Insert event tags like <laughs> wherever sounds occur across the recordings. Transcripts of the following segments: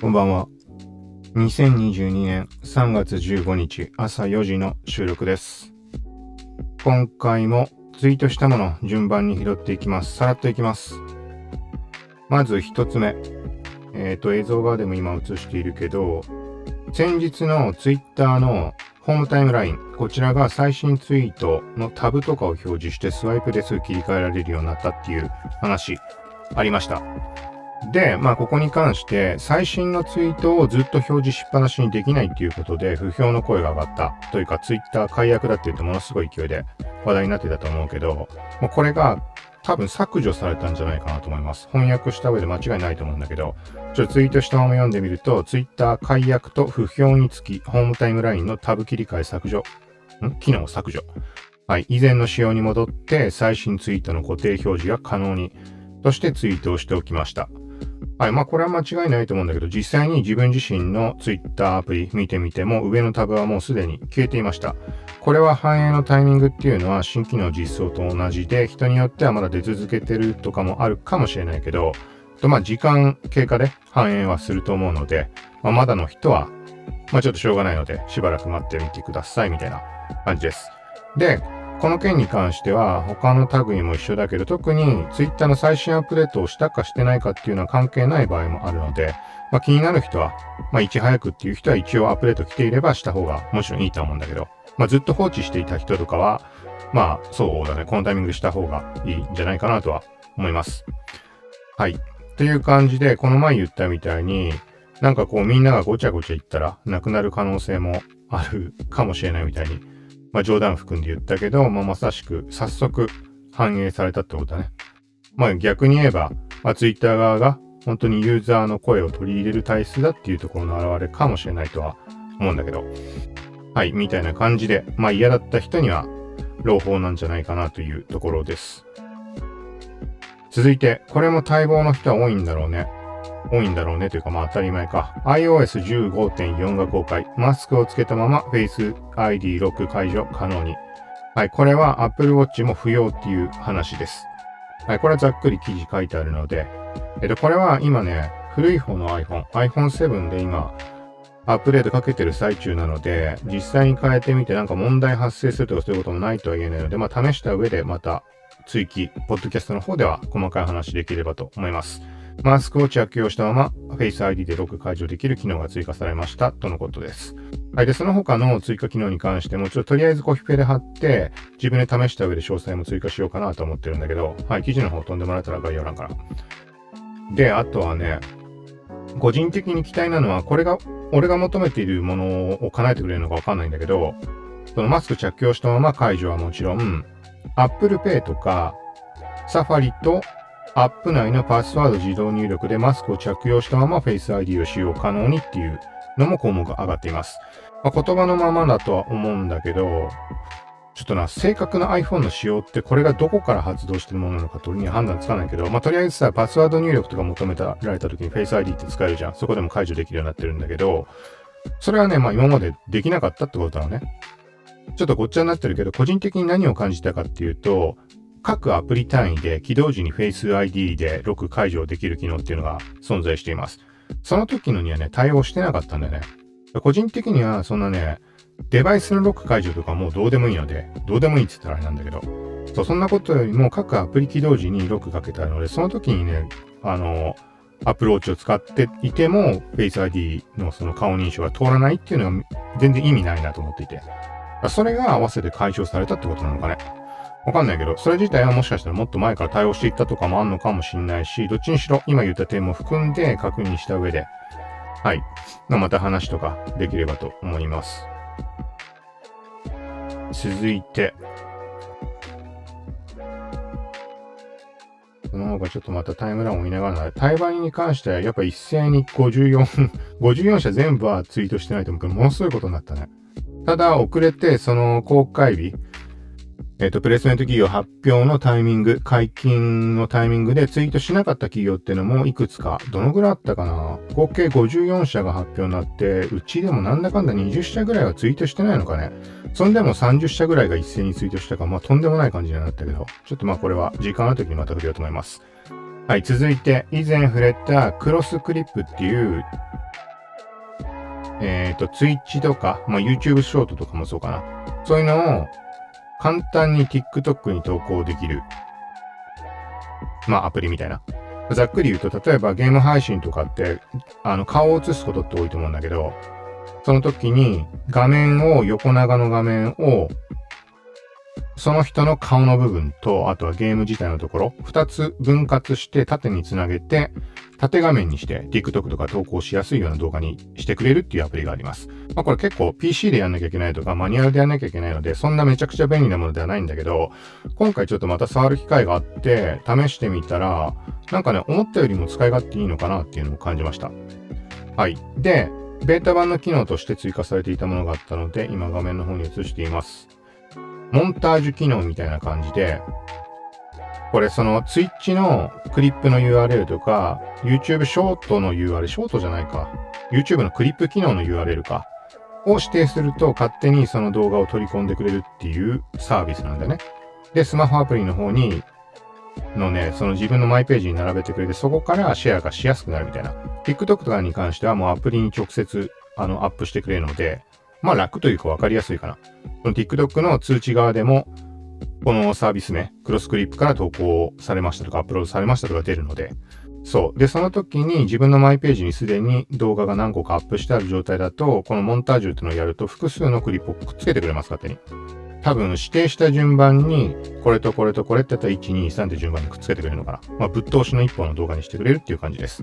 こんばんは。2022年3月15日朝4時の収録です。今回もツイートしたもの順番に拾っていきます。さらっといきます。まず一つ目。えっ、と、映像側でも今映しているけど、先日のツイッターのホームタイムライン、こちらが最新ツイートのタブとかを表示してスワイプですぐ切り替えられるようになったっていう話ありました。で、まあ、ここに関して、最新のツイートをずっと表示しっぱなしにできないっていうことで、不評の声が上がった。というか、ツイッター解約だって言ってものすごい勢いで話題になってたと思うけど、もうこれが多分削除されたんじゃないかなと思います。翻訳した上で間違いないと思うんだけど、ちょっとツイートしたまま読んでみると、ツイッター解約と不評につき、ホームタイムラインのタブ切り替え削除。ん？機能削除。はい。以前の仕様に戻って、最新ツイートの固定表示が可能に、としてツイートをしておきました。はい。まあ、これは間違いないと思うんだけど、実際に自分自身の Twitter アプリ見てみても、上のタブはもうすでに消えていました。これは反映のタイミングっていうのは新機能実装と同じで、人によってはまだ出続けてるとかもあるかもしれないけど、とまあ、時間経過で反映はすると思うので、まあ、まだの人は、まあ、ちょっとしょうがないので、しばらく待ってみてください、みたいな感じです。で、この件に関しては他の類も一緒だけど特に Twitter の最新アップデートをしたかしてないかっていうのは関係ない場合もあるので、まあ、気になる人は、まあ、いち早くっていう人は一応アップデート来ていればした方がもちろんいいと思うんだけど、まあ、ずっと放置していた人とかは、まあそうだね、このタイミングした方がいいんじゃないかなとは思います。はい。という感じで、この前言ったみたいに、なんかこうみんながごちゃごちゃ言ったらなくなる可能性もあるかもしれないみたいにまあ冗談含んで言ったけど、まあまさしく早速反映されたってことだね。まあ逆に言えば、まあツイッター側が本当にユーザーの声を取り入れる体質だっていうところの表れかもしれないとは思うんだけど。はい、みたいな感じで、まあ嫌だった人には朗報なんじゃないかなというところです。続いて、これも待望の人は多いんだろうね。多いんだろうねというかまあ当たり前か。iOS15.4 が公開。マスクをつけたまま Face ID ロック解除可能に。はい、これは Apple Watch も不要っていう話です。はい、これはざっくり記事書いてあるので。えっと、これは今ね、古い方の iPhone、iPhone7 で今、アップデートかけてる最中なので、実際に変えてみてなんか問題発生するとかそういうこともないとは言えないので、まあ試した上でまた追記、ポッドキャストの方では細かい話できればと思います。マスクを着用したまま Face ID でロック解除できる機能が追加されましたとのことです。はい。で、その他の追加機能に関しても、ちょっととりあえずコピペで貼って、自分で試した上で詳細も追加しようかなと思ってるんだけど、はい。記事の方飛んでもらえたら概要欄から。で、あとはね、個人的に期待なのは、これが、俺が求めているものを叶えてくれるのかわかんないんだけど、そのマスク着用したまま解除はもちろん、Apple Pay とか、サファリとアップ内のパスワード自動入力でマスクを着用したまま Face ID を使用可能にっていうのも項目が上がっています。まあ、言葉のままだとは思うんだけど、ちょっとな、正確な iPhone の仕様ってこれがどこから発動してるものなのかとに判断つかないけど、まあ、とりあえずさ、パスワード入力とか求められた時に Face ID って使えるじゃん。そこでも解除できるようになってるんだけど、それはね、まあ今までできなかったってことなのね。ちょっとごっちゃになってるけど、個人的に何を感じたかっていうと、各アプリ単位で起動時に Face ID でロック解除できる機能っていうのが存在しています。その時のにはね、対応してなかったんだよね。個人的にはそんなね、デバイスのロック解除とかもうどうでもいいので、どうでもいいって言ったらあれなんだけど、そう、そんなことよりも各アプリ起動時にロックかけたので、その時にね、あの、アプローチを使っていても、Face ID のその顔認証が通らないっていうのが全然意味ないなと思っていて。それが合わせて解消されたってことなのかね。わかんないけど、それ自体はもしかしたらもっと前から対応していったとかもあんのかもしんないし、どっちにしろ今言った点も含んで確認した上で、はい。また話とかできればと思います。続いて、その他ちょっとまたタイムラインを見ながら、対バンに関してはやっぱ一斉に54、<laughs> 54社全部はツイートしてないと思うけど、ものすごいことになったね。ただ遅れて、その公開日、えっ、と、プレスメント企業発表のタイミング、解禁のタイミングでツイートしなかった企業ってのもいくつか、どのぐらいあったかな？合計54社が発表になって、うちでもなんだかんだ20社ぐらいはツイートしてないのかね？そんでも30社ぐらいが一斉にツイートしたか、まあとんでもない感じになったけど、ちょっとまあこれは時間ある時にまた触れようと思います。はい、続いて、以前触れたクロスクリップっていう、えっ、ー、と、Twitch とか、まあ、YouTube ショートとかもそうかな。そういうのを簡単に TikTok に投稿できる、まあ、アプリみたいな。ざっくり言うと、例えばゲーム配信とかって、あの、顔を映すことって多いと思うんだけど、その時に画面を、横長の画面をその人の顔の部分と、あとはゲーム自体のところ、二つ分割して縦につなげて、縦画面にして TikTok とか投稿しやすいような動画にしてくれるっていうアプリがあります。まあこれ結構 PC でやんなきゃいけないとかマニュアルでやんなきゃいけないので、そんなめちゃくちゃ便利なものではないんだけど、今回ちょっとまた触る機会があって試してみたら、なんかね、思ったよりも使い勝手いいのかなっていうのを感じました。はい。で、ベータ版の機能として追加されていたものがあったので、今画面の方に移しています。モンタージュ機能みたいな感じで、これその Twitch のクリップの URL とか、YouTube ショートの URL、ショートじゃないか、YouTube のクリップ機能の URL か、を指定すると勝手にその動画を取り込んでくれるっていうサービスなんだよね。で、スマホアプリの方に、のね、その自分のマイページに並べてくれて、そこからシェアがしやすくなるみたいな。TikTok とかに関してはもうアプリに直接、あの、アップしてくれるので、まあ楽というか分かりやすいかな。この TikTok の通知側でも、このサービス名、クロスクリップから投稿されましたとか、アップロードされましたとか出るので、そう。で、その時に自分のマイページにすでに動画が何個かアップしてある状態だと、このモンタージュっていうのをやると複数のクリップをくっつけてくれます、勝手に。多分指定した順番に、これとこれとこれってやったら1、2、3って順番にくっつけてくれるのかな。まあ、ぶっ通しの一本の動画にしてくれるっていう感じです。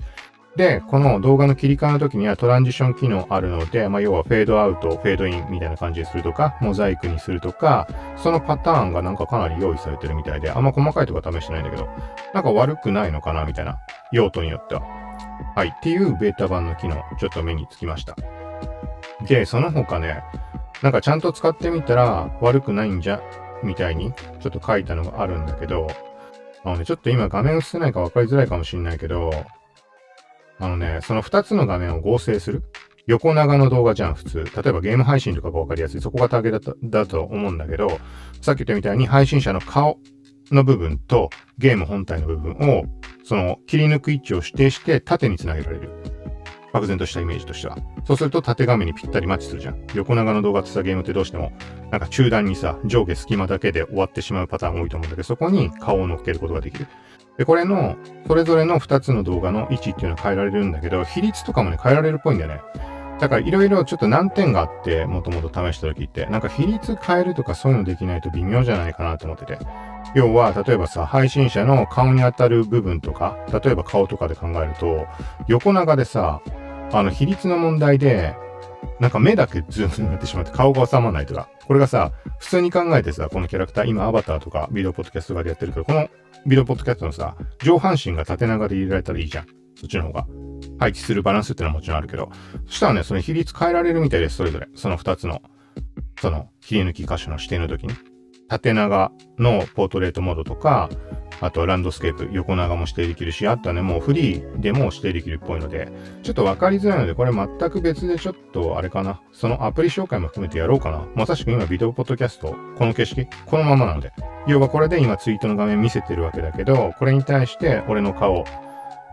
で、この動画の切り替えの時にはトランジション機能あるので、まあ、要はフェードアウト、フェードインみたいな感じにするとか、モザイクにするとか、そのパターンがなんかかなり用意されてるみたいで、あんま細かいとこ試してないんだけど、なんか悪くないのかなみたいな、用途によっては。はい。っていうベータ版の機能、ちょっと目につきました。で、その他ね、なんかちゃんと使ってみたら悪くないんじゃ、みたいに、ちょっと書いたのがあるんだけど、あのね、ちょっと今画面映せないか分かりづらいかもしんないけど、あのね、その2つの画面を合成する。横長の動画じゃん、普通。例えばゲーム配信とかがわかりやすい。そこがターゲットだと思うんだけど、さっき言ったみたいに配信者の顔の部分とゲーム本体の部分を、その切り抜く位置を指定して縦につなげられる。漠然としたイメージとしては。そうすると縦画面にぴったりマッチするじゃん。横長の動画ってさ、ゲームってどうしても、なんか中段にさ、上下隙間だけで終わってしまうパターン多いと思うんだけど、そこに顔を乗っけることができる。で、これの、それぞれの2つの動画の位置っていうのは変えられるんだけど、比率とかもね、変えられるっぽいんだよね。だからいろいろちょっと難点があって、もともと試した時って、なんか比率変えるとかそういうのできないと微妙じゃないかなと思ってて。要は、例えばさ、配信者の顔に当たる部分とか、例えば顔とかで考えると、横長でさ、あの、比率の問題で、なんか目だけズームになってしまって顔が収まらないとか。これがさ、普通に考えてさ、このキャラクター、今アバターとかビデオポッドキャストとかでやってるけど、このビデオポッドキャストのさ、上半身が縦長で入れられたらいいじゃん。そっちの方が。配置するバランスってのはもちろんあるけど。そしたらね、その比率変えられるみたいです、それぞれ。その二つの、その切り抜き箇所の指定の時に。縦長のポートレートモードとか、あとランドスケープ、横長も指定できるし、あとはね、もうフリーでも指定できるっぽいので、ちょっとわかりづらいので、これ全く別でちょっとあれかな。そのアプリ紹介も含めてやろうかな。まさしく今ビデオポッドキャスト、この景色、このままなので。要はこれで今ツイートの画面見せてるわけだけど、これに対して俺の顔、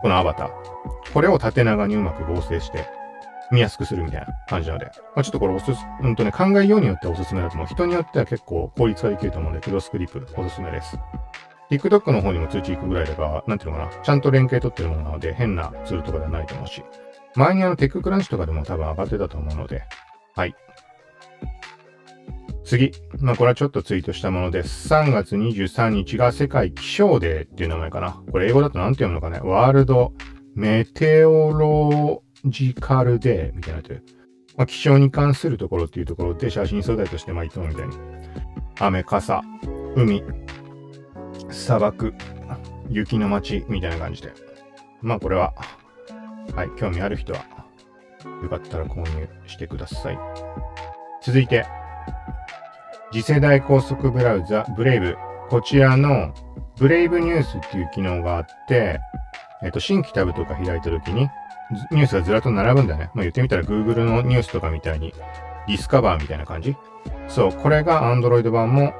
このアバター、これを縦長にうまく合成して、見やすくするみたいな感じなので。まあ、ちょっとこれおすす、うんとね、考えようによってはおすすめだと思う。人によっては結構効率ができると思うので、クロスクリップおすすめです。TikTok の方にも通知行くぐらいだから、なんていうのかな、ちゃんと連携取ってるものなので、変なツールとかではないと思うし、前にあのテッククランチとかでも多分上がってたと思うので、はい。次。まあ、これはちょっとツイートしたものです。3月23日が世界気象デーっていう名前かな。これ英語だと何て読むのかね。ワールドメテオロジカルデーみたいなって。まあ、気象に関するところっていうところで写真素材としてまあいつもみたいに。雨、傘、海、砂漠、雪の街みたいな感じで。まあこれは、はい、興味ある人は、よかったら購入してください。続いて、次世代高速ブラウザ、ブレイブ。こちらの、ブレイブニュースっていう機能があって、えっ、と、新規タブとか開いた時に、ニュースがずらっと並ぶんだよね。まあ、言ってみたら Google のニュースとかみたいに、ディスカバーみたいな感じそう、これが Android 版も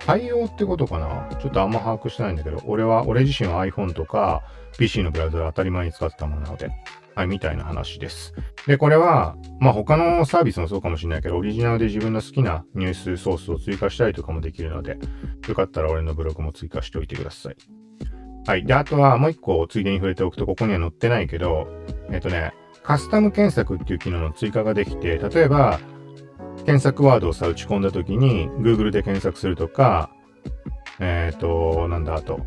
対応ってことかな？ちょっとあんま把握してないんだけど、俺は、俺自身は iPhone とか PC のブラウザで当たり前に使ってたものなので、はい、みたいな話です。で、これは、まあ他のサービスもそうかもしれないけど、オリジナルで自分の好きなニュースソースを追加したりとかもできるので、よかったら俺のブログも追加しておいてください。はい。で、あとはもう一個ついでに触れておくと、ここには載ってないけど、えっとね、カスタム検索っていう機能の追加ができて、例えば、検索ワードをさ、打ち込んだ時に、Google で検索するとか、えっ、ー、と、なんだ、あと、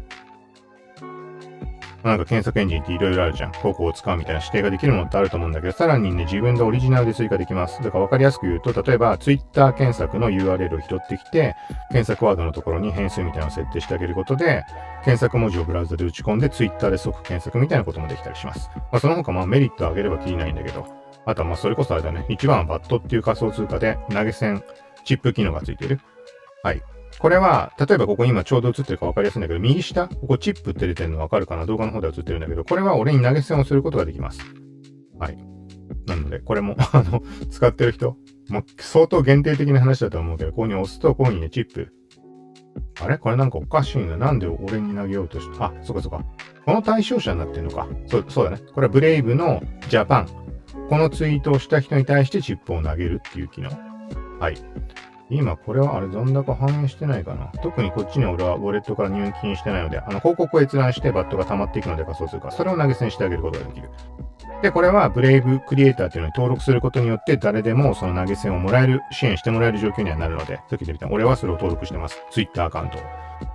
なんか検索エンジンっていろいろあるじゃん。ここを使うみたいな指定ができるものってあると思うんだけど、さらにね、自分でオリジナルで追加できます。だから分かりやすく言うと、例えば Twitter 検索の URL を拾ってきて、検索ワードのところに変数みたいなのを設定してあげることで、検索文字をブラウザで打ち込んで Twitter で即検索みたいなこともできたりします。まあ、その他まあメリットを上げればきりないんだけど、あとはまあそれこそあれだね、一番はバットっていう仮想通貨で投げ銭、チップ機能がついている。はい。これは、例えばここ今ちょうど映ってるか分かりやすいんだけど、右下、ここチップって出てるの分かるかな？動画の方では映ってるんだけど、これは俺に投げ銭をすることができます。はい。なので、これも <laughs> あの、使ってる人、もう相当限定的な話だと思うけど、ここに押すと、ここにね、チップ。あれ？これなんかおかしいな。なんで俺に投げようとした？あ、そっかそっか。この対象者になってるのか。そう、そうだね。これはブレイブのジャパン。このツイートをした人に対してチップを投げるっていう機能。はい。今これはあれ残高反映してないかな。特にこっちに俺はウォレットから入金してないので、あの広告を閲覧してバットが溜まっていくので仮想通貨。それを投げ銭してあげることができる。で、これはブレイブクリエイターっていうのに登録することによって誰でもその投げ銭をもらえる、支援してもらえる状況にはなるので、さっき言った俺はそれを登録してます。Twitter アカウント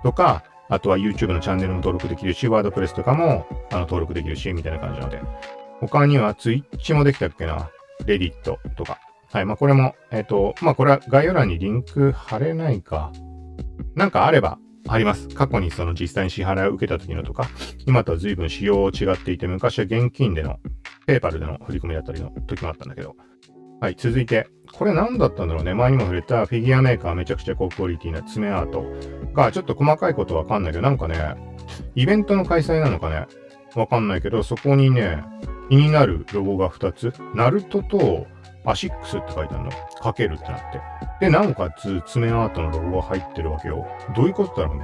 とか、あとは YouTube のチャンネルも登録できるし、ワードプレスとかもあの登録できるし、みたいな感じなので。他には Twitch もできたっけな。レディットとか。はい。まあ、これも、えっ、ー、と、まあ、これは概要欄にリンク貼れないか。なんかあれば、あります。過去にその実際に支払いを受けた時のとか、今とは随分仕様を違っていて、昔は現金での、ペーパルでの振り込みだったりの時もあったんだけど。はい、続いて、これ何だったんだろうね。前にも触れたフィギュアメーカーめちゃくちゃ高クオリティな爪アートが、ちょっと細かいことわかんないけど、なんかね、イベントの開催なのかね、わかんないけど、そこにね、気になるロゴが2つ。ナルトとアシックスって書いてあるの？かけるってなって。で、なおかつ Tsume Art のロゴが入ってるわけよ。どういうことだろうね。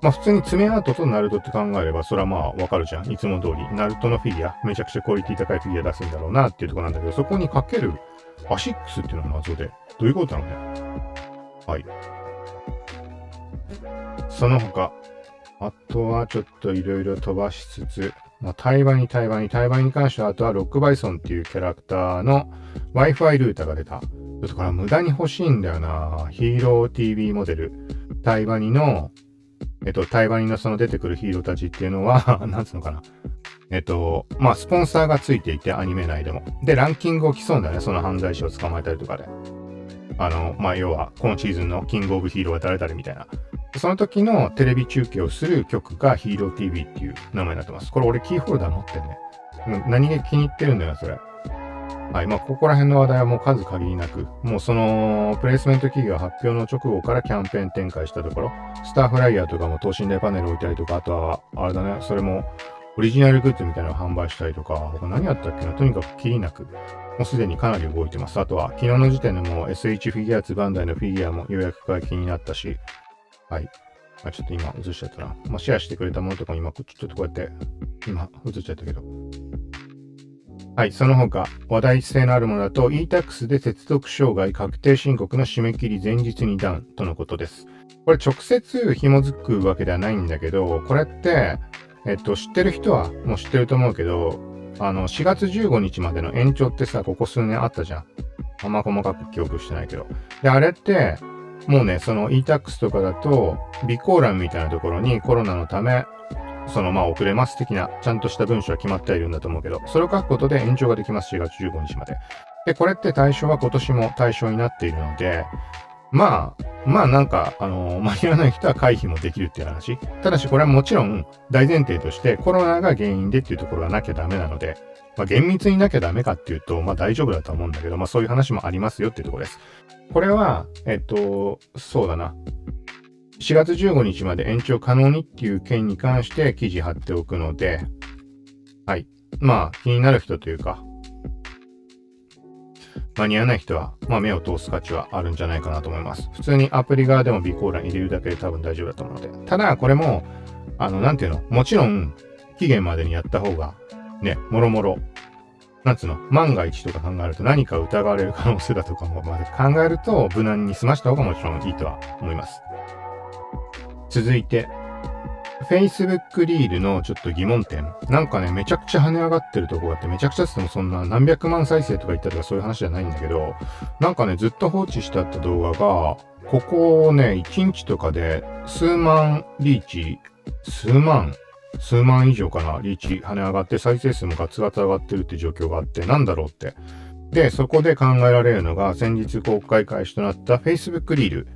まあ普通に Tsume Art とナルトって考えれば、それはまあわかるじゃん。いつも通り。ナルトのフィギュア、めちゃくちゃクオリティ高いフィギュア出すんだろうなっていうところなんだけど、そこにかけるアシックスっていうのが謎で、どういうことだろうね。はい。その他、あとはちょっといろいろ飛ばしつつ、まあ、対話に対話に対話に関しては、あとはロックバイソンっていうキャラクターの Wi-Fi ルーターが出た。ちょっとこれは無駄に欲しいんだよな。ヒーロー TV モデル。対話にの、えっと、対話にのその出てくるヒーローたちっていうのは <laughs> なんつうのかな。えっと、まあ、スポンサーがついていて、アニメ内でも。で、ランキングを競うんだよね。その犯罪者を捕まえたりとかで。あの、まあ、要は、今シーズンのキングオブヒーローは誰々みたいな。その時のテレビ中継をする曲がヒーロー TV っていう名前になってます。これ俺キーホルダー持ってんね。何が気に入ってるんだよ、それ。はい。まあ、ここら辺の話題はもう数限りなく、もうその、プレイスメント企業発表の直後からキャンペーン展開したところ、スターフライヤーとかも等身大パネル置いたりとか、あとは、あれだね、それも、オリジナルグッズみたいなのを販売したりとか、他何やったっけな？とにかくきりなく、もうすでにかなり動いてます。あとは、昨日の時点でも SH フィギュアツバンダイのフィギュアも予約が気になったし、はい。あ、ちょっと今映しちゃったな。まあ、シェアしてくれたものとかも今、ちょっとこうやって、今映っちゃったけど。はい、その他、話題性のあるものだと e-tax で接続障害確定申告の締め切り前日にダウンとのことです。これ直接紐づくわけではないんだけど、これって、えっと、知ってる人はもう知ってると思うけど、あの、4月15日までの延長ってさ、ここ数年あったじゃん。あんま細かく記憶してないけど。で、あれって、もうね、その e-tax とかだと、備考欄みたいなところにコロナのため、そのまあ遅れます的な、ちゃんとした文章は決まってはいるんだと思うけど、それを書くことで延長ができます、4月15日まで。で、これって対象は今年も対象になっているので、まあ、まあなんか、あのー、間に合わない人は回避もできるっていう話。ただしこれはもちろん大前提としてコロナが原因でっていうところがなきゃダメなので、まあ厳密になきゃダメかっていうと、まあ大丈夫だと思うんだけど、まあそういう話もありますよっていうところです。これは、えっと、そうだな。4月15日まで延長可能にっていう件に関して記事貼っておくので、はい。まあ、気になる人というか、間に合わない人は、まあ目を通す価値はあるんじゃないかなと思います。普通にアプリ側でも備考欄入れるだけで多分大丈夫だと思うので。ただ、これも、あの、なんていうの？もちろん、期限までにやった方が、ね、もろもろ、なんつうの、万が一とか考えると何か疑われる可能性だとかもまで考えると、無難に済ました方がもちろんいいとは思います。続いて、Facebook リールのちょっと疑問点。なんかね、めちゃくちゃ跳ね上がってるとこがあって、めちゃくちゃってもそんな何百万再生とか言ったとかそういう話じゃないんだけど、なんかね、ずっと放置してあった動画が、ここをね、1日とかで数万リーチ、数万数万以上かな、リーチ跳ね上がって再生数もガツガツ上がってるって状況があって、なんだろうって。で、そこで考えられるのが、先日公開開始となった Facebook リール。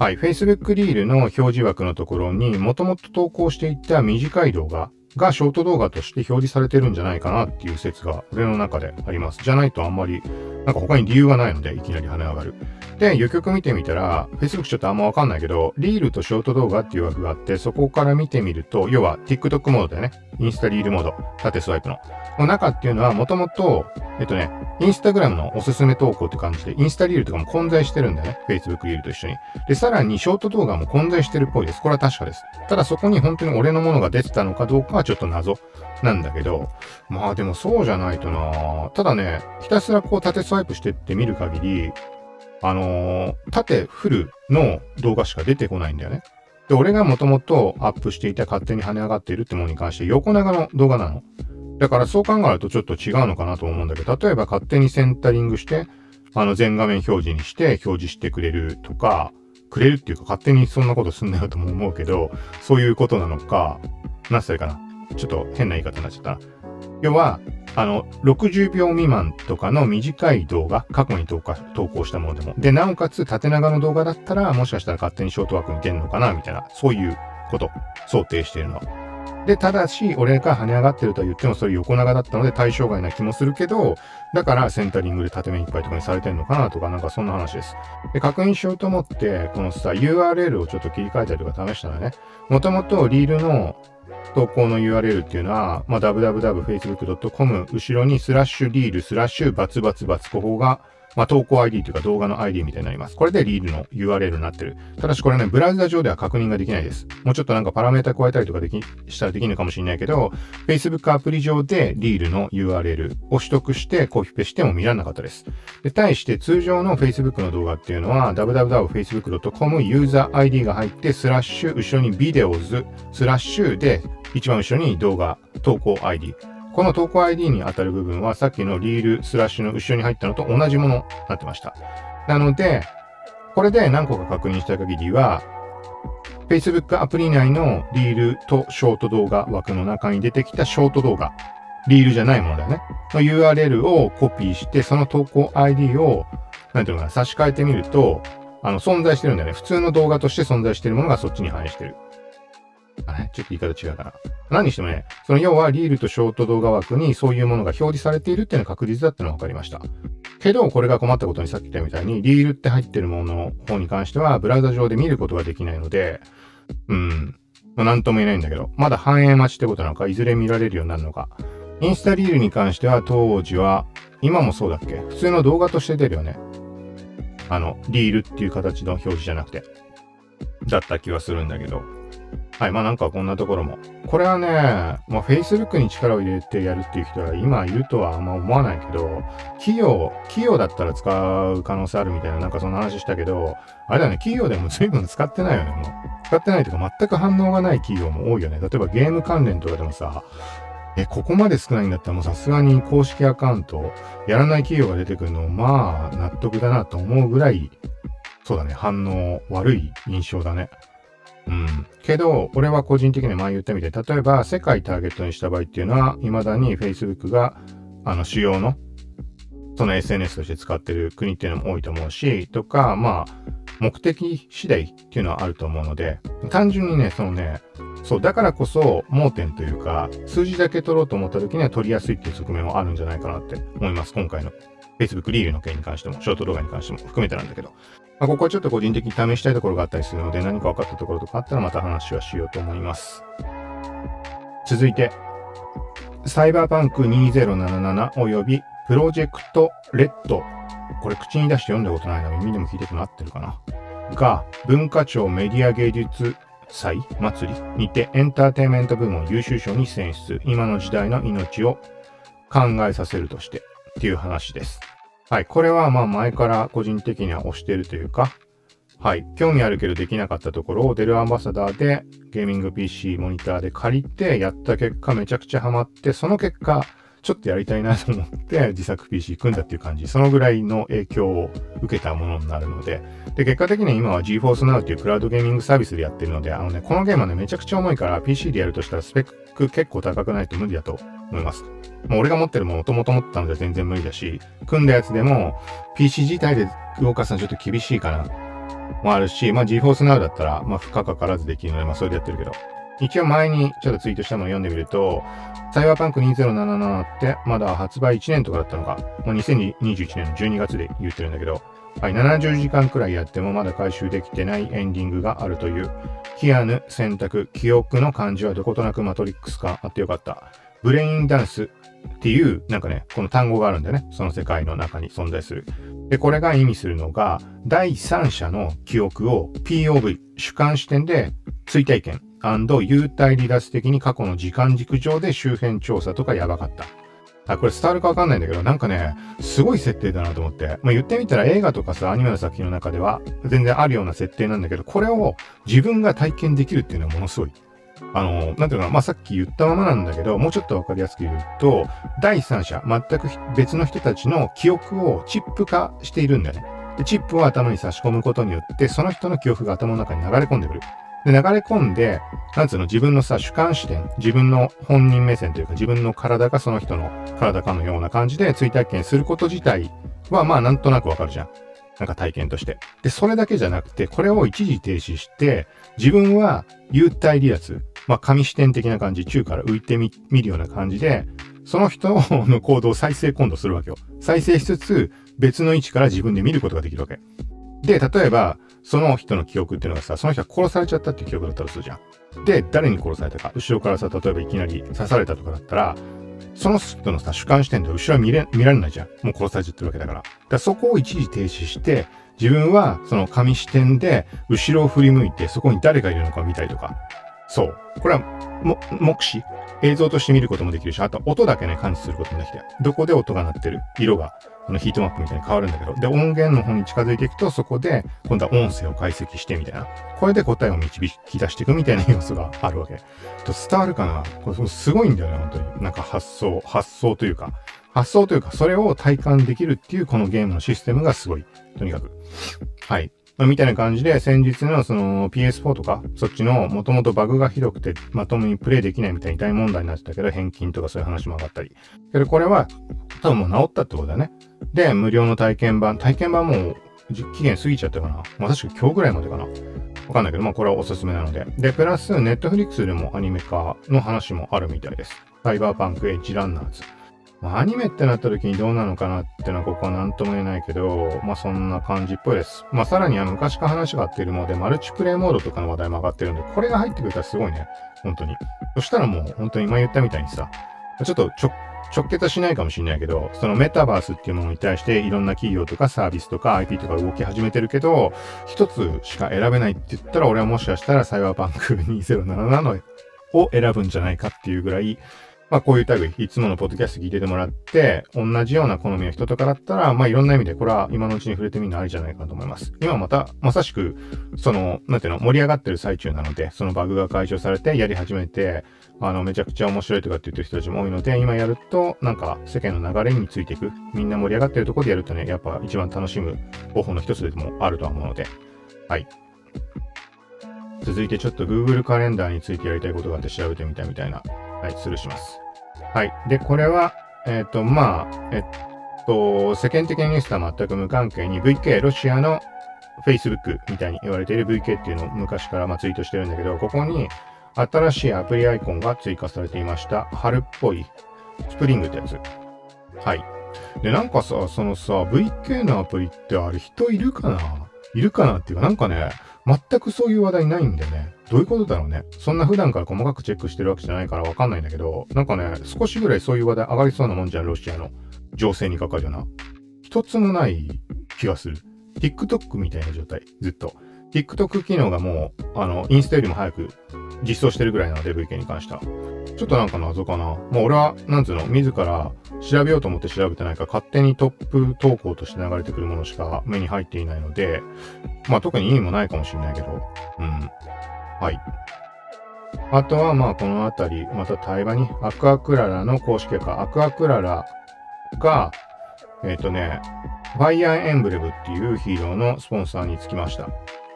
はい、Facebook リールの表示枠のところにもともと投稿していた短い動画がショート動画として表示されてるんじゃないかなっていう説が俺の中であります。じゃないとあんまり、なんか他に理由がないのでいきなり跳ね上がる。で、よく見てみたら、Facebook ちょっとあんまわかんないけど、リールとショート動画っていう枠があって、そこから見てみると、要は TikTok モードでね、インスタリールモード、縦スワイプの。の中っていうのはもともと、えっとね、インスタグラムのおすすめ投稿って感じで、インスタリールとかも混在してるんだよね。Facebook リールと一緒に。で、さらにショート動画も混在してるっぽいです。これは確かです。ただそこに本当に俺のものが出てたのかどうかはちょっと謎なんだけど、まあでもそうじゃないとなただね、ひたすらこう縦スワイプしてって見る限り、あのー、縦フルの動画しか出てこないんだよね。で、俺がもともとアップしていた勝手に跳ね上がっているってものに関して横長の動画なの。だからそう考えるとちょっと違うのかなと思うんだけど、例えば勝手にセンタリングして、あの全画面表示にして表示してくれるとか、くれるっていうか勝手にそんなことすんなよとも思うけど、そういうことなのか、何歳かな。ちょっと変な言い方になっちゃった。要は、あの、60秒未満とかの短い動画、過去に投稿したものでも。で、なおかつ縦長の動画だったら、もしかしたら勝手にショートワークに出るのかな、みたいな、そういうこと、想定しているの。で、ただし、俺が跳ね上がってるとは言っても、それ横長だったので対象外な気もするけど、だからセンタリングで縦面いっぱいとかにされてるのかなとか、なんかそんな話です。で、確認しようと思って、このさ、URL をちょっと切り替えたりとか試したらね、もともとリールの投稿の URL っていうのは、まあ、www.facebook.com 後ろにスラッシュリールスラッシュバツバツバツここがまあ、投稿 ID というか動画の ID みたいになります。これでリールの URL になってる。ただしこれね、ブラウザ上では確認ができないです。もうちょっとなんかパラメータ加えたりとかでき、したらできるかもしれないけど、Facebook アプリ上でリールの URL を取得してコピペしても見られなかったです。で、対して通常の Facebook の動画っていうのは www.facebook.com ユーザー ID が入ってスラッシュ後ろにビデオズスラッシュで一番後ろに動画投稿 ID。この投稿 ID に当たる部分はさっきのリールスラッシュの後ろに入ったのと同じものになってました。なので、これで何個か確認した限りは、Facebook アプリ内のリールとショート動画枠の中に出てきたショート動画、リールじゃないものだよね。の URL をコピーして、その投稿 ID を、なんていうのかな、差し替えてみると、あの、存在してるんだよね。普通の動画として存在してるものがそっちに反映してる。ちょっと言い方違うかな。何にしてもね、その要はリールとショート動画枠にそういうものが表示されているっていうのは確実だってのが分かりました。けど、これが困ったことにさっき言ったみたいに、リールって入ってるものの方に関しては、ブラウザ上で見ることができないので、うん、まあ、なんとも言えないんだけど、まだ反映待ちってことなのか、いずれ見られるようになるのか。インスタリールに関しては当時は、今もそうだっけ？普通の動画として出るよね。あの、リールっていう形の表示じゃなくて。だった気はするんだけど。はい。まあなんかこんなところも。これはね、まあ Facebook に力を入れてやるっていう人は今いるとはあんま思わないけど、企業、企業だったら使う可能性あるみたいななんかそんな話したけど、あれだね、企業でも随分使ってないよね、もう。使ってないというか全く反応がない企業も多いよね。例えばゲーム関連とかでもさ、え、ここまで少ないんだったらもうさすがに公式アカウントやらない企業が出てくるのまあ納得だなと思うぐらい、そうだね、反応悪い印象だね。うん。けど、俺は個人的に前言ったみたい、例えば世界ターゲットにした場合っていうのは、未だに Facebook が、あの、主要の、その SNS として使ってる国っていうのも多いと思うし、とか、まあ、目的次第っていうのはあると思うので、単純にね、そのね、そう、だからこそ盲点というか、数字だけ取ろうと思った時には取りやすいっていう側面はあるんじゃないかなって思います、今回の Facebook リールの件に関しても、ショート動画に関しても含めてなんだけど。まあ、ここはちょっと個人的に試したいところがあったりするので、何か分かったところとかあったらまた話はしようと思います。続いて、サイバーパンク2077及びプロジェクトレッドこれ口に出して読んだことないな、耳でも聞いてくなってるかな。が、文化庁メディア芸術祭祭りにてエンターテインメント部門優秀賞に選出。今の時代の命を考えさせるとしてっていう話です。はい。これはまあ前から個人的には推してるというか、はい。興味あるけどできなかったところをデルアンバサダーでゲーミング PC モニターで借りてやった結果めちゃくちゃハマって、その結果ちょっとやりたいなと思って自作 PC 組んだっていう感じ。そのぐらいの影響を受けたものになるので。で、結果的には今は GeForce Now っていうクラウドゲーミングサービスでやってるので、あのね、このゲームはね、めちゃくちゃ重いから PC でやるとしたらスペック結構高くないと無理だと思います。もう俺が持ってるものもともと持ったので全然無理だし、組んだやつでも PC 自体で動かすのはちょっと厳しいかな。もあるし、まあ GeForce Now だったら、まあ負荷かからずできるので、まあそれでやってるけど。一応前にちょっとツイートしたのを読んでみると、サイバーパンク2077ってまだ発売1年とかだったのか、もう2021年の12月で言ってるんだけど、はい、70時間くらいやってもまだ回収できてないエンディングがあるという、キアヌ、選択、記憶の漢字はどことなくマトリックスかあってよかった。ブレインダンスっていう、なんかね、この単語があるんだよね。その世界の中に存在する。で、これが意味するのが、第三者の記憶を POV、主観視点で追体験幽体離脱的に過去の時間軸上で周辺調査とかやばかった。あ、これ伝わるかわかんないんだけど、なんかね、すごい設定だなと思って。まあ、言ってみたら映画とかさ、アニメの作品の中では全然あるような設定なんだけど、これを自分が体験できるっていうのはものすごい。あの、なんていうのかな、まあ、さっき言ったままなんだけど、もうちょっとわかりやすく言うと、第三者、全く別の人たちの記憶をチップ化しているんだよね。で、チップを頭に差し込むことによって、その人の記憶が頭の中に流れ込んでくる。で、流れ込んで、なんつうの、自分のさ、主観視点、自分の本人目線というか、自分の体がその人の体かのような感じで追体験すること自体は、まあ、なんとなくわかるじゃん。なんか体験として。で、それだけじゃなくて、これを一時停止して、自分は幽体離脱、まあ、紙視点的な感じ、宙から浮いてみ、見るような感じで、その人の行動を再生今度するわけよ。再生しつつ、別の位置から自分で見ることができるわけ。で、例えば、その人の記憶っていうのがさ、その人が殺されちゃったっていう記憶だったらするじゃん。で、誰に殺されたか、後ろからさ、例えばいきなり刺されたとかだったら、その人のさ、主観視点で後ろは見れ、見られないじゃん。もう殺されちゃってるわけだから。だからそこを一時停止して、自分はその紙視点で後ろを振り向いて、そこに誰がいるのかを見たりとか。そう。これは、も、目視？映像として見ることもできるし、あと音だけね、感知することもできて、どこで音が鳴ってる、色が、このヒートマップみたいに変わるんだけど、で、音源の方に近づいていくと、そこで、今度は音声を解析してみたいな。これで答えを導き出していくみたいな要素があるわけ。と伝わるかなこれすごいんだよね、本当に。なんか発想、発想というか、発想というか、それを体感できるっていうこのゲームのシステムがすごい。とにかく。はい。まあ、みたいな感じで、先日のその PS4 とか、そっちのもともとバグがひどくて、まともにプレイできないみたいに大問題になってたけど、返金とかそういう話も上がったり。けどこれは、多分もう治ったってことだね。で、無料の体験版、体験版も期限過ぎちゃったかな。まあ確か今日ぐらいまでかな。わかんないけど、まあこれはおすすめなので。で、プラス、ネットフリックスでもアニメ化の話もあるみたいです。サイバーパンクエッジランナーズ。まあ、アニメってなった時にどうなのかなってのはここは何とも言えないけど、まあそんな感じっぽいです。まあさらには昔から話があっているので、マルチプレイモードとかの話題も上がってるんで、これが入ってくれたらすごいね。本当に。そしたらもう本当に今言ったみたいにさ、ちょっとちょ、直結はしないかもしれないけど、そのメタバースっていうものに対していろんな企業とかサービスとか IP とか動き始めてるけど、一つしか選べないって言ったら俺はもしかしたらサイバーパンク2077を選ぶんじゃないかっていうぐらい、まあこういう類、いつものポッドキャスト聞いててもらって、同じような好みの人とかだったら、まあいろんな意味でこれは今のうちに触れてみるのありじゃないかと思います。今また、まさしく、その、なんていうの、盛り上がってる最中なので、そのバグが解消されてやり始めて、あの、めちゃくちゃ面白いとかって言ってる人たちも多いので、今やると、なんか世間の流れについていく。みんな盛り上がってるところでやるとね、やっぱ一番楽しむ方法の一つでもあるとは思うので、はい。続いてちょっと Google カレンダーについてやりたいことがあって調べてみたみたいな、はい、スルーします。はい。で、これは、えっ、ー、と、まあ、えっと、世間的なニュースとは全く無関係に VK、ロシアの Facebook みたいに言われている VK っていうのを昔からまツイートしてるんだけど、ここに新しいアプリアイコンが追加されていました。春っぽいスプリングってやつ。はい。で、なんかさ、そのさ、VK のアプリってあれ人いるかな？いるかなっていうか、なんかね、全くそういう話題ないんだよね。どういうことだろうね。そんな普段から細かくチェックしてるわけじゃないからわかんないんだけど、なんかね、少しぐらいそういう話題上がりそうなもんじゃん、ロシアの情勢にかかるような。一つもない気がする。TikTok みたいな状態、ずっと。TikTok 機能がもう、あの、インスタよりも早く実装してるぐらいなので、VK に関しては。ちょっとなんか謎かな。まあ俺は、なんつうの、自ら調べようと思って調べてないから、勝手にトップ投稿として流れてくるものしか目に入っていないので、まあ特に意味もないかもしれないけど、うん。はい。あとはまあこのあたり、また対話に、アクアクララの公式か、アクアクララが、えっ、ー、とね、ファイアーエンブレムっていうヒーローのスポンサーにつきました。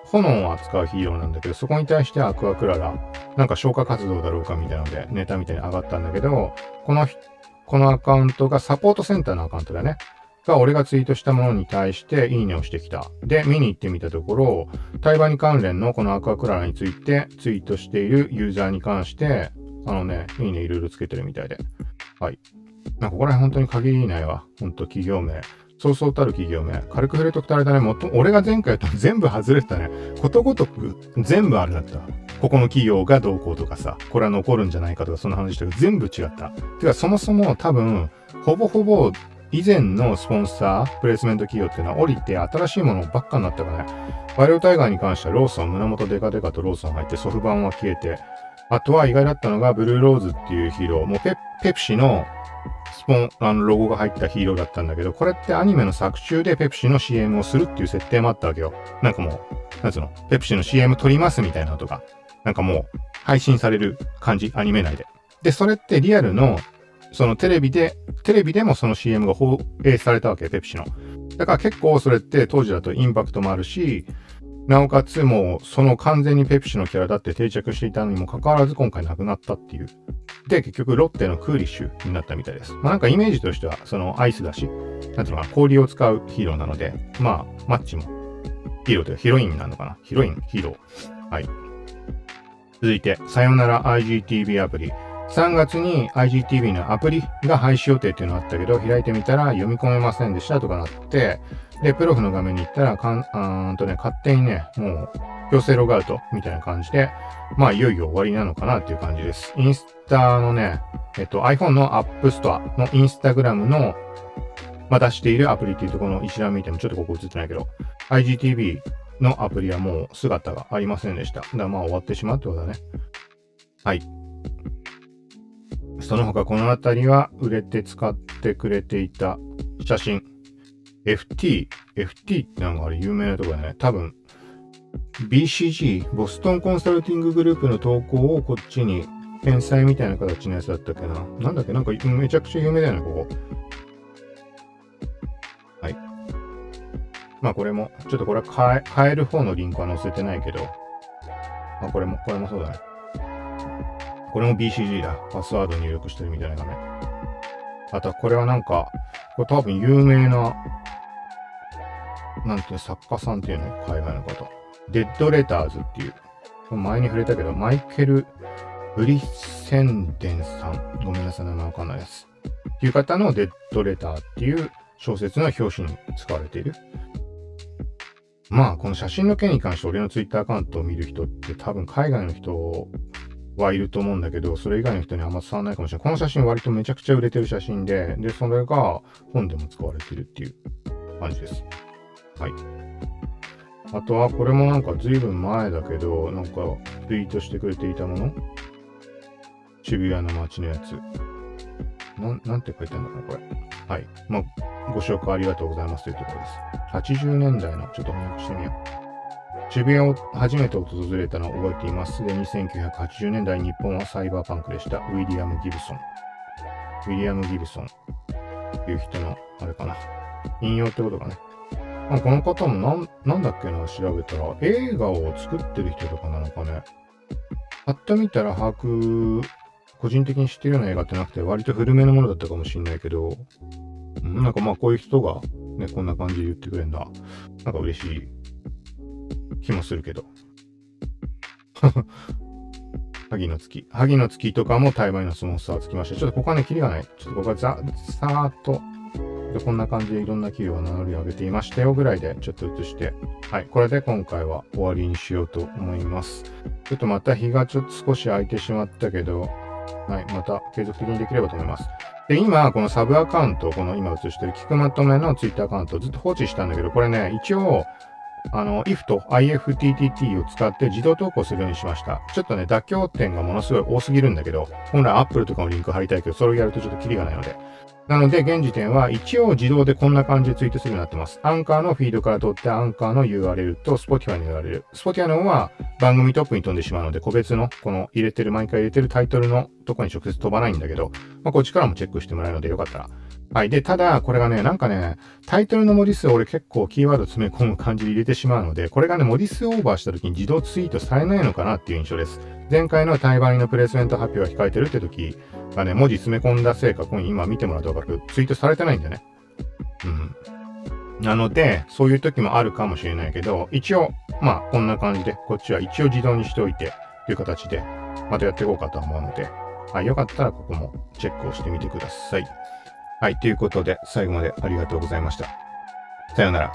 炎を扱うヒーローなんだけど、そこに対してアクアクララ、なんか消火活動だろうかみたいなので、ネタみたいに上がったんだけど、この、このアカウントがサポートセンターのアカウントだね。が、俺がツイートしたものに対して、いいねをしてきた。で、見に行ってみたところ、対話に関連のこのアクアクララについてツイートしているユーザーに関して、あのね、いいねいろいろつけてるみたいで。はい。なんかここら辺本当に限りないわ。ほんと企業名。そうそうたる企業名。軽く触れとくとあれだね。もっと、俺が前回と全部外れてたね。ことごとく全部あれだった。ここの企業がどうこうとかさ、これは残るんじゃないかとかそんな話したけど、全部違った。てか、そもそも多分、ほぼほぼ以前のスポンサー、プレイスメント企業っていうのは降りて新しいものばっかになったからね。バリオタイガーに関してはローソン、胸元デカデカとローソン入ってソフ版は消えて、あとは意外だったのがブルーローズっていうヒーロー、もうペペプシのスポン、あの、ロゴが入ったヒーローだったんだけど、これってアニメの作中でペプシの CM をするっていう設定もあったわけよ。なんかもう、なんつうの、ペプシの CM 撮りますみたいなのとか、なんかもう、配信される感じ、アニメ内で。で、それってリアルの、そのテレビで、テレビでもその CM が放映されたわけ、ペプシの。だから結構それって当時だとインパクトもあるし、なおかつもうその完全にペプシのキャラだって定着していたのにもかかわらず今回なくなったっていう。で、結局ロッテのクーリッシュになったみたいです。まあなんかイメージとしてはそのアイスだし、なんていうのかな、氷を使うヒーローなので、まあマッチもヒーローというかヒロインなのかな。ヒロイン、ヒーロー。はい。続いて、さよなら IGTV アプリ。3月に IGTV のアプリが廃止予定っていうのあったけど、開いてみたら読み込めませんでしたとかなって、で、プロフの画面に行ったら、かん、あーとね、勝手にね、もう、強制ログアウトみたいな感じで、まあ、いよいよ終わりなのかなっていう感じです。インスタのね、えっと、iPhone の App Store の Instagram の、まあ、出しているアプリっていうところの一覧見ても、ちょっとここ映ってないけど、IGTV のアプリはもう姿がありませんでした。だからまあ終わってしまうってことだね。はい。その他この辺りは売れて使ってくれていた写真。FT、FT ってなんかあれ有名なとこだね。多分、BCG、ボストンコンサルティンググループの投稿をこっちに、返済みたいな形のやつだったっけな。なんだっけ？なんかめちゃくちゃ有名だよね、ここ。はい。まあこれも、ちょっとこれは変え、変える方のリンクは載せてないけど、まあこれも、これもそうだね。これも BCG だ。パスワード入力してるみたいな画面。あとはこれはなんか、これ多分有名ななんていう作家さんっていうの海外の方。デッドレターズっていう。前に触れたけど、マイケル・ブリッセンデンさん。ごめんなさい、名前わかんないです。っていう方のデッドレターっていう小説の表紙に使われている。まあ、この写真の件に関して俺のツイッターアカウントを見る人って多分海外の人はい。ると思うんだけど、それ以外の人にあんま伝わらない。かもしれない。この写真割とめちゃくちゃ売れてる写真で、で、それが本でも使われてるってい。う感じです。はい。あとは、これもなんか随分前だけど、なんかツイートしてくれてい。たもの渋谷の街のやつ。なん、なんて書い。てあるのかな、これ。はい。まあ、ご紹介ありがとうござい。ますとい。うところです。80年代の、ちょっと翻訳してみよう。渋谷を初めて訪れたのを覚えています。で、1980年代日本はサイバーパンクでした。ウィリアム・ギブソン。ウィリアム・ギブソンという人の、あれかな。引用ってことかね。まあ、この方もなん、なんだっけな、調べたら、映画を作ってる人とかなのかね。パッと見たら把握、個人的に知ってるような映画ってなくて、割と古めのものだったかもしんないけど、なんかまあこういう人がね、こんな感じで言ってくれるんだ。なんか嬉しい気もするけど。<laughs> 萩の月。萩の月とかも対イのスモンスターつきました。ちょっとここはね、キリがない。ちょっとここはざ、さーっとでこんな感じでいろんな企業が名乗り上げていましたよぐらいでちょっと移して、はい、これで今回は終わりにしようと思います。ちょっとまた日がちょっと少し空いてしまったけど、はい、また継続的にできればと思います。で、今、このサブアカウント、この今映してる聞くまとめのツイッターアカウントをずっと放置したんだけど、これね、一応、あの、if と IFTTT を使って自動投稿するようにしました。ちょっとね、妥協点がものすごい多すぎるんだけど、本来 Apple とかのリンク貼りたいけど、それをやるとちょっとキリがないので。なので、現時点は一応自動でこんな感じでツイートするようになってます。アンカーのフィードから取って、アンカーの URL と Spotify の URL。Spotify の方は番組トップに飛んでしまうので、個別のこの入れてる、毎回入れてるタイトルのとこに直接飛ばないんだけど、まあ、こっちからもチェックしてもらえるので、よかったらはい。で、ただ、これがね、なんかね、タイトルの文字数を俺結構キーワード詰め込む感じで入れてしまうので、これがね、文字数オーバーした時に自動ツイートされないのかなっていう印象です。前回の対バニのプレスメント発表が控えてるって時がね、文字詰め込んだせいか、ここに今見てもらうとわかる、ツイートされてないんだよね。うん。なので、そういう時もあるかもしれないけど、一応、まあ、こんな感じで、こっちは一応自動にしておいて、という形で、またやっていこうかと思うので、はい、よかったらここもチェックをしてみてください。はい、ということで、最後までありがとうございました。さようなら。